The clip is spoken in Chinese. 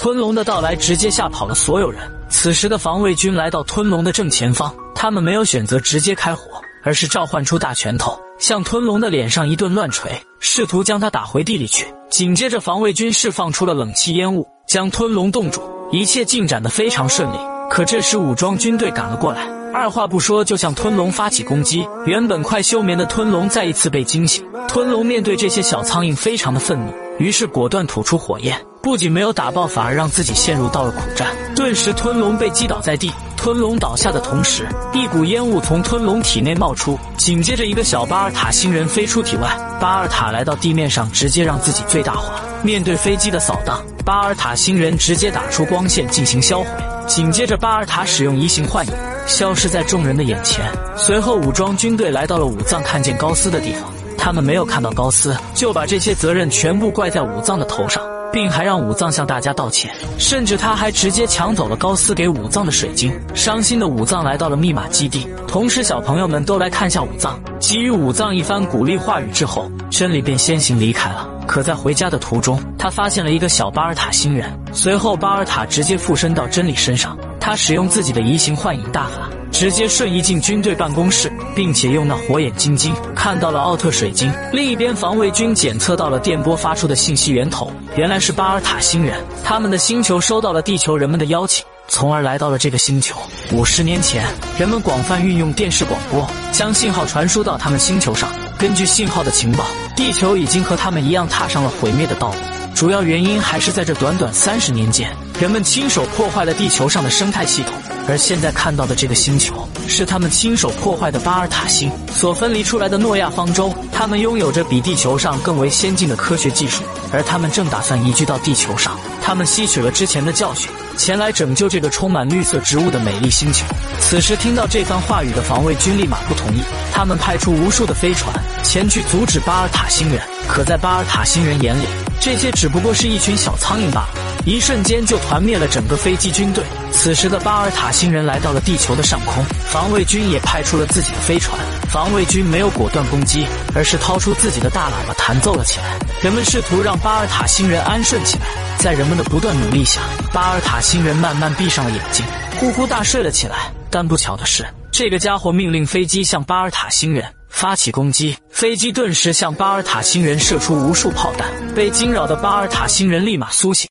吞龙的到来直接吓跑了所有人。此时的防卫军来到吞龙的正前方，他们没有选择直接开火，而是召唤出大拳头，向吞龙的脸上一顿乱锤，试图将他打回地里去。紧接着，防卫军释放出了冷气烟雾，将吞龙冻住，一切进展得非常顺利。可这时，武装军队赶了过来，二话不说就向吞龙发起攻击。原本快休眠的吞龙再一次被惊醒，吞龙面对这些小苍蝇非常的愤怒，于是果断吐出火焰。不仅没有打爆，反而让自己陷入到了苦战。顿时，吞龙被击倒在地。吞龙倒下的同时，一股烟雾从吞龙体内冒出，紧接着一个小巴尔塔星人飞出体外。巴尔塔来到地面上，直接让自己最大化。面对飞机的扫荡，巴尔塔星人直接打出光线进行销毁。紧接着，巴尔塔使用移形换影，消失在众人的眼前。随后，武装军队来到了武藏看见高斯的地方，他们没有看到高斯，就把这些责任全部怪在武藏的头上。并还让武藏向大家道歉，甚至他还直接抢走了高斯给武藏的水晶。伤心的武藏来到了密码基地，同时小朋友们都来看下武藏，给予武藏一番鼓励话语之后，真理便先行离开了。可在回家的途中，他发现了一个小巴尔塔星人，随后巴尔塔直接附身到真理身上，他使用自己的移形换影大法。直接瞬移进军队办公室，并且用那火眼金睛看到了奥特水晶。另一边，防卫军检测到了电波发出的信息源头，原来是巴尔塔星人。他们的星球收到了地球人们的邀请，从而来到了这个星球。五十年前，人们广泛运用电视广播，将信号传输到他们星球上。根据信号的情报，地球已经和他们一样踏上了毁灭的道路。主要原因还是在这短短三十年间，人们亲手破坏了地球上的生态系统。而现在看到的这个星球，是他们亲手破坏的巴尔塔星所分离出来的诺亚方舟。他们拥有着比地球上更为先进的科学技术，而他们正打算移居到地球上。他们吸取了之前的教训，前来拯救这个充满绿色植物的美丽星球。此时听到这番话语的防卫军立马不同意，他们派出无数的飞船前去阻止巴尔塔星人。可在巴尔塔星人眼里，这些只不过是一群小苍蝇罢了。一瞬间就团灭了整个飞机军队。此时的巴尔塔星人来到了地球的上空，防卫军也派出了自己的飞船。防卫军没有果断攻击，而是掏出自己的大喇叭弹奏了起来。人们试图让巴尔塔星人安顺起来。在人们的不断努力下，巴尔塔星人慢慢闭上了眼睛，呼呼大睡了起来。但不巧的是，这个家伙命令飞机向巴尔塔星人发起攻击，飞机顿时向巴尔塔星人射出无数炮弹。被惊扰的巴尔塔星人立马苏醒。